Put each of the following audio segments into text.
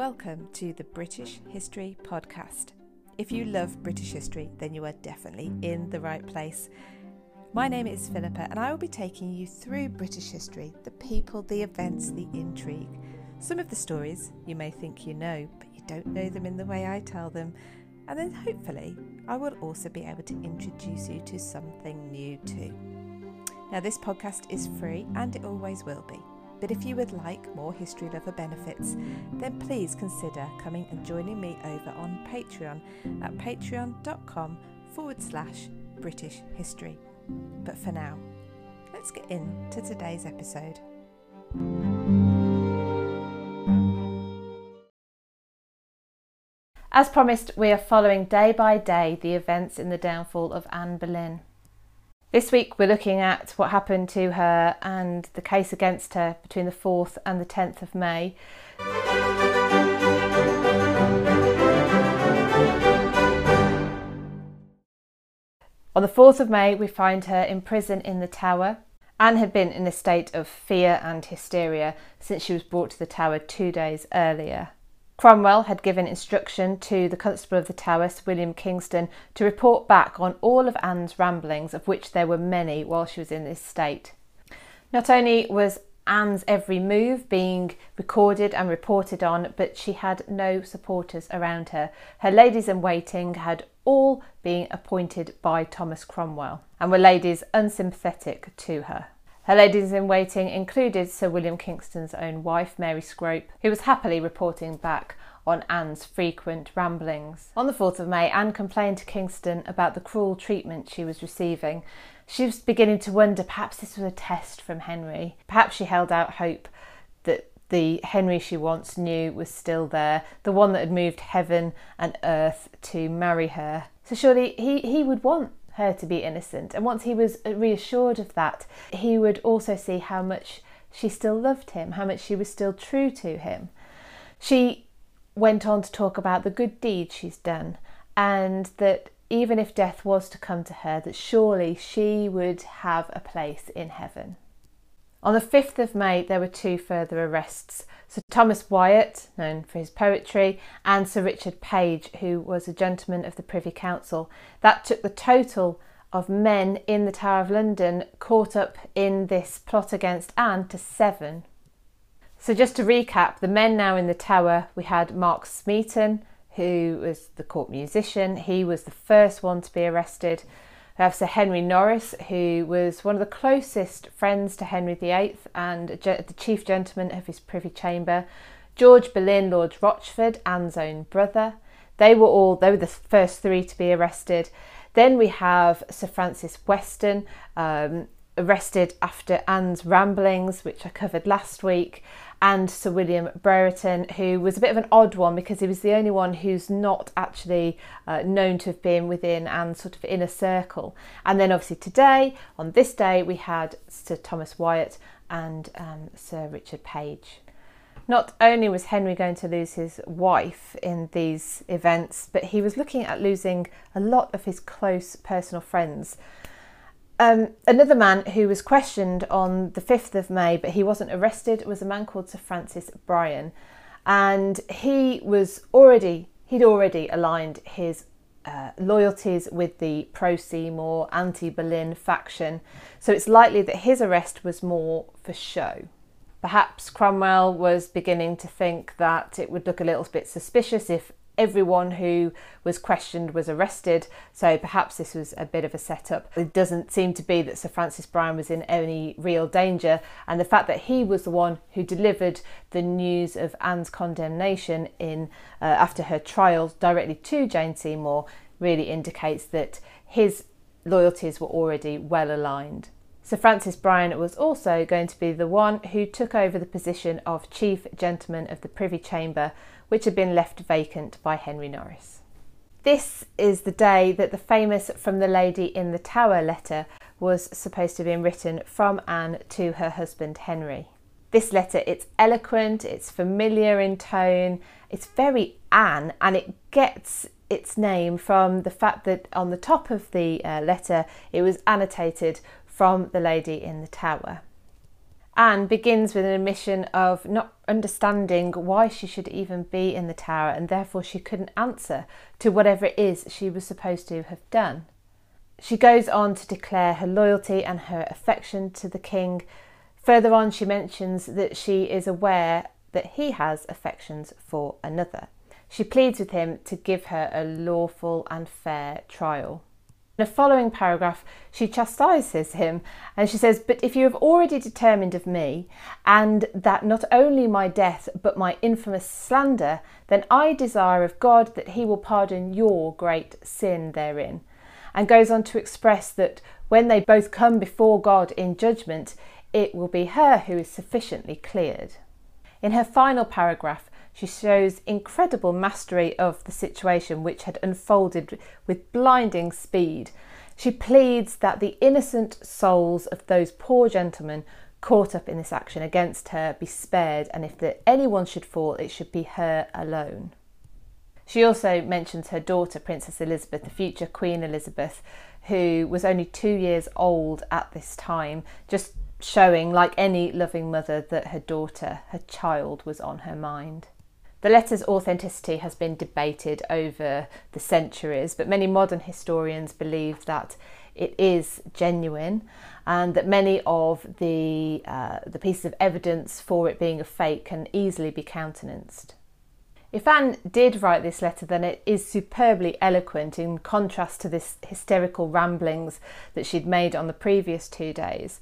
Welcome to the British History Podcast. If you love British history, then you are definitely in the right place. My name is Philippa, and I will be taking you through British history the people, the events, the intrigue. Some of the stories you may think you know, but you don't know them in the way I tell them. And then hopefully, I will also be able to introduce you to something new too. Now, this podcast is free and it always will be. But if you would like more History Lover benefits, then please consider coming and joining me over on Patreon at patreon.com forward slash British History. But for now, let's get into today's episode. As promised, we are following day by day the events in the downfall of Anne Boleyn. This week we're looking at what happened to her and the case against her between the 4th and the 10th of May. On the 4th of May, we find her in prison in the Tower. Anne had been in a state of fear and hysteria since she was brought to the Tower two days earlier. Cromwell had given instruction to the Constable of the Tower, Sir William Kingston, to report back on all of Anne's ramblings, of which there were many while she was in this state. Not only was Anne's every move being recorded and reported on, but she had no supporters around her. Her ladies in waiting had all been appointed by Thomas Cromwell and were ladies unsympathetic to her. Her ladies in waiting included Sir William Kingston's own wife, Mary Scrope, who was happily reporting back on Anne's frequent ramblings. On the 4th of May, Anne complained to Kingston about the cruel treatment she was receiving. She was beginning to wonder perhaps this was a test from Henry. Perhaps she held out hope that the Henry she once knew was still there, the one that had moved heaven and earth to marry her. So surely he, he would want her to be innocent. And once he was reassured of that, he would also see how much she still loved him, how much she was still true to him. She went on to talk about the good deeds she's done and that even if death was to come to her, that surely she would have a place in heaven. On the 5th of May, there were two further arrests. Sir Thomas Wyatt, known for his poetry, and Sir Richard Page, who was a gentleman of the Privy Council. That took the total of men in the Tower of London caught up in this plot against Anne to seven. So, just to recap, the men now in the Tower we had Mark Smeaton, who was the court musician, he was the first one to be arrested. We have Sir Henry Norris, who was one of the closest friends to Henry VIII and the chief gentleman of his privy chamber. George Boleyn, Lord Rochford, Anne's own brother. They were all they were the first three to be arrested. Then we have Sir Francis Weston, um, arrested after Anne's ramblings, which I covered last week and Sir William Brereton, who was a bit of an odd one because he was the only one who's not actually uh, known to have been within and sort of inner circle. And then obviously today, on this day, we had Sir Thomas Wyatt and um, Sir Richard Page. Not only was Henry going to lose his wife in these events, but he was looking at losing a lot of his close personal friends. Um, another man who was questioned on the 5th of May, but he wasn't arrested, was a man called Sir Francis Bryan. And he was already, he'd already aligned his uh, loyalties with the pro Seymour, anti Boleyn faction. So it's likely that his arrest was more for show. Perhaps Cromwell was beginning to think that it would look a little bit suspicious if everyone who was questioned was arrested, so perhaps this was a bit of a setup. It doesn't seem to be that Sir Francis Bryan was in any real danger, and the fact that he was the one who delivered the news of Anne's condemnation in uh, after her trial directly to Jane Seymour really indicates that his loyalties were already well aligned. Sir Francis Bryan was also going to be the one who took over the position of Chief Gentleman of the Privy Chamber which had been left vacant by Henry Norris. This is the day that the famous From the Lady in the Tower letter was supposed to have been written from Anne to her husband Henry. This letter, it's eloquent, it's familiar in tone, it's very Anne, and it gets its name from the fact that on the top of the uh, letter it was annotated from the lady in the tower. Anne begins with an admission of not understanding why she should even be in the tower and therefore she couldn't answer to whatever it is she was supposed to have done. She goes on to declare her loyalty and her affection to the king. Further on, she mentions that she is aware that he has affections for another. She pleads with him to give her a lawful and fair trial. In the following paragraph, she chastises him and she says, But if you have already determined of me, and that not only my death, but my infamous slander, then I desire of God that he will pardon your great sin therein. And goes on to express that when they both come before God in judgment, it will be her who is sufficiently cleared. In her final paragraph, she shows incredible mastery of the situation which had unfolded with blinding speed. She pleads that the innocent souls of those poor gentlemen caught up in this action against her be spared, and if anyone should fall, it should be her alone. She also mentions her daughter, Princess Elizabeth, the future Queen Elizabeth, who was only two years old at this time, just showing, like any loving mother, that her daughter, her child, was on her mind. The letter's authenticity has been debated over the centuries, but many modern historians believe that it is genuine and that many of the, uh, the pieces of evidence for it being a fake can easily be countenanced. If Anne did write this letter, then it is superbly eloquent in contrast to this hysterical ramblings that she'd made on the previous two days.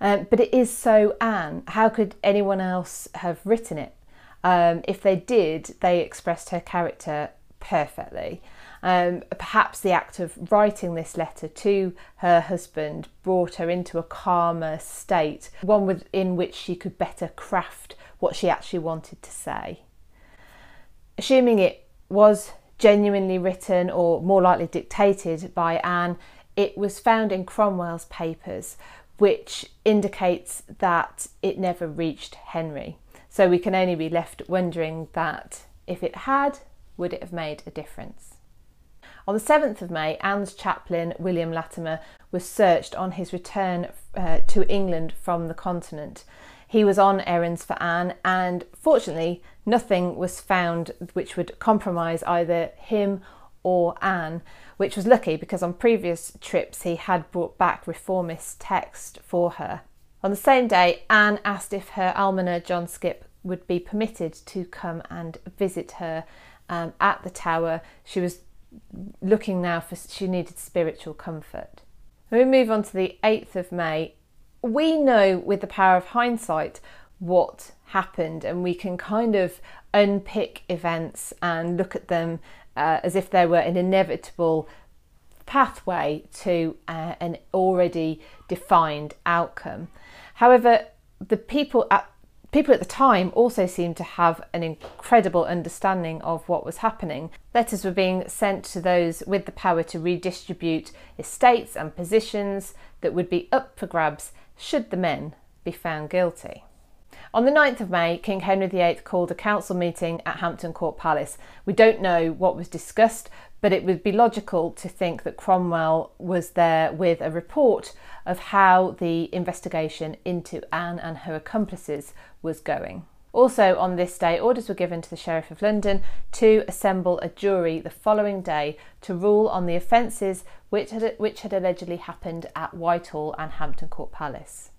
Um, but it is so Anne. How could anyone else have written it? Um, if they did, they expressed her character perfectly. Um, perhaps the act of writing this letter to her husband brought her into a calmer state, one within which she could better craft what she actually wanted to say. Assuming it was genuinely written or more likely dictated by Anne, it was found in Cromwell's papers, which indicates that it never reached Henry. So we can only be left wondering that if it had, would it have made a difference? On the 7th of May, Anne's chaplain, William Latimer, was searched on his return uh, to England from the continent. He was on errands for Anne, and fortunately, nothing was found which would compromise either him or Anne, which was lucky because on previous trips he had brought back reformist text for her. On the same day, Anne asked if her almoner John Skip, would be permitted to come and visit her um, at the tower. She was looking now for, she needed spiritual comfort. We move on to the 8th of May, we know with the power of hindsight what happened and we can kind of unpick events and look at them uh, as if they were an inevitable pathway to uh, an already defined outcome. However, the people at People at the time also seemed to have an incredible understanding of what was happening. Letters were being sent to those with the power to redistribute estates and positions that would be up for grabs should the men be found guilty. On the 9th of May, King Henry VIII called a council meeting at Hampton Court Palace. We don't know what was discussed, but it would be logical to think that Cromwell was there with a report of how the investigation into Anne and her accomplices was going. Also, on this day, orders were given to the Sheriff of London to assemble a jury the following day to rule on the offences which had, which had allegedly happened at Whitehall and Hampton Court Palace.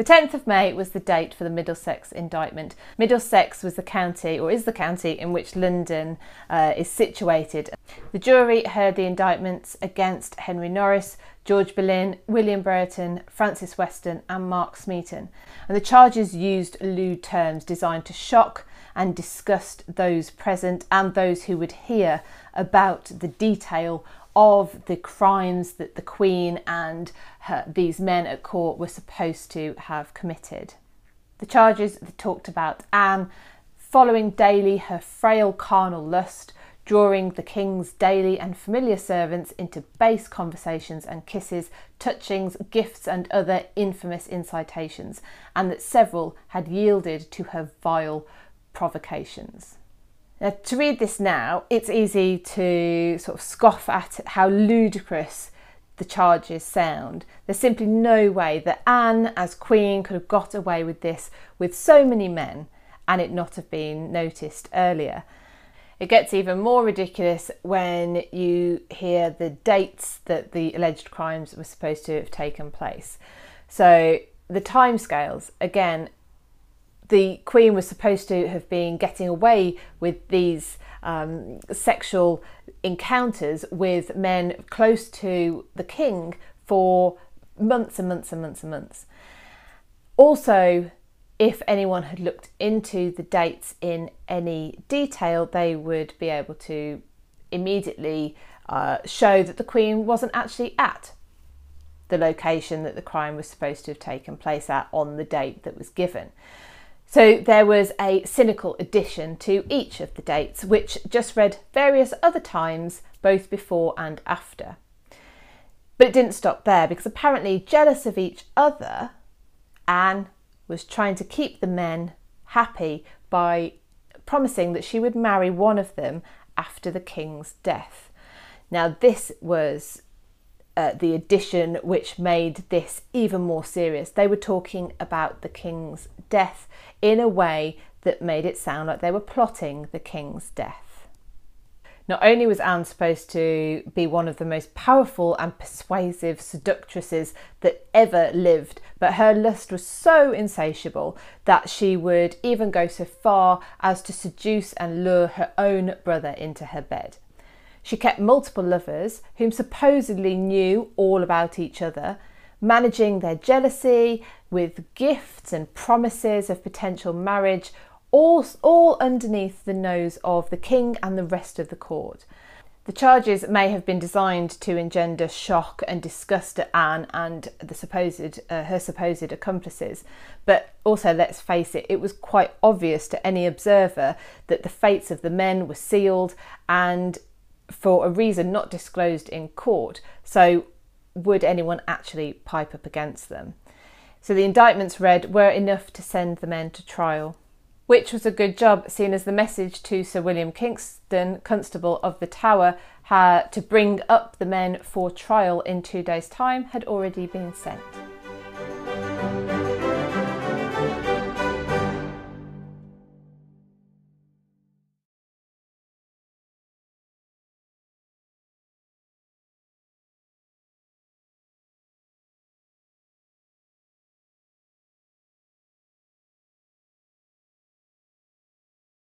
The 10th of May was the date for the Middlesex indictment. Middlesex was the county, or is the county, in which London uh, is situated. The jury heard the indictments against Henry Norris, George Boleyn, William Brereton, Francis Weston, and Mark Smeaton. And the charges used lewd terms designed to shock and disgust those present and those who would hear about the detail of the crimes that the Queen and her, these men at court were supposed to have committed. The charges that talked about Anne following daily her frail carnal lust, drawing the king's daily and familiar servants into base conversations and kisses, touchings, gifts, and other infamous incitations, and that several had yielded to her vile provocations. Now, to read this now, it's easy to sort of scoff at how ludicrous the charges sound. There's simply no way that Anne, as Queen, could have got away with this with so many men and it not have been noticed earlier. It gets even more ridiculous when you hear the dates that the alleged crimes were supposed to have taken place. So, the timescales again, the Queen was supposed to have been getting away with these um, sexual encounters with men close to the King for months and months and months and months. Also, if anyone had looked into the dates in any detail, they would be able to immediately uh, show that the Queen wasn't actually at the location that the crime was supposed to have taken place at on the date that was given. So there was a cynical addition to each of the dates, which just read various other times, both before and after. But it didn't stop there because apparently, jealous of each other, Anne was trying to keep the men happy by promising that she would marry one of them after the king's death. Now, this was uh, the addition which made this even more serious. They were talking about the king's death in a way that made it sound like they were plotting the king's death. Not only was Anne supposed to be one of the most powerful and persuasive seductresses that ever lived, but her lust was so insatiable that she would even go so far as to seduce and lure her own brother into her bed. She kept multiple lovers whom supposedly knew all about each other, managing their jealousy with gifts and promises of potential marriage all, all underneath the nose of the king and the rest of the court. The charges may have been designed to engender shock and disgust at Anne and the supposed uh, her supposed accomplices, but also let's face it, it was quite obvious to any observer that the fates of the men were sealed and for a reason not disclosed in court. So, would anyone actually pipe up against them? So the indictments read were enough to send the men to trial which was a good job, seeing as the message to Sir William Kingston, Constable of the Tower, to bring up the men for trial in two days' time had already been sent.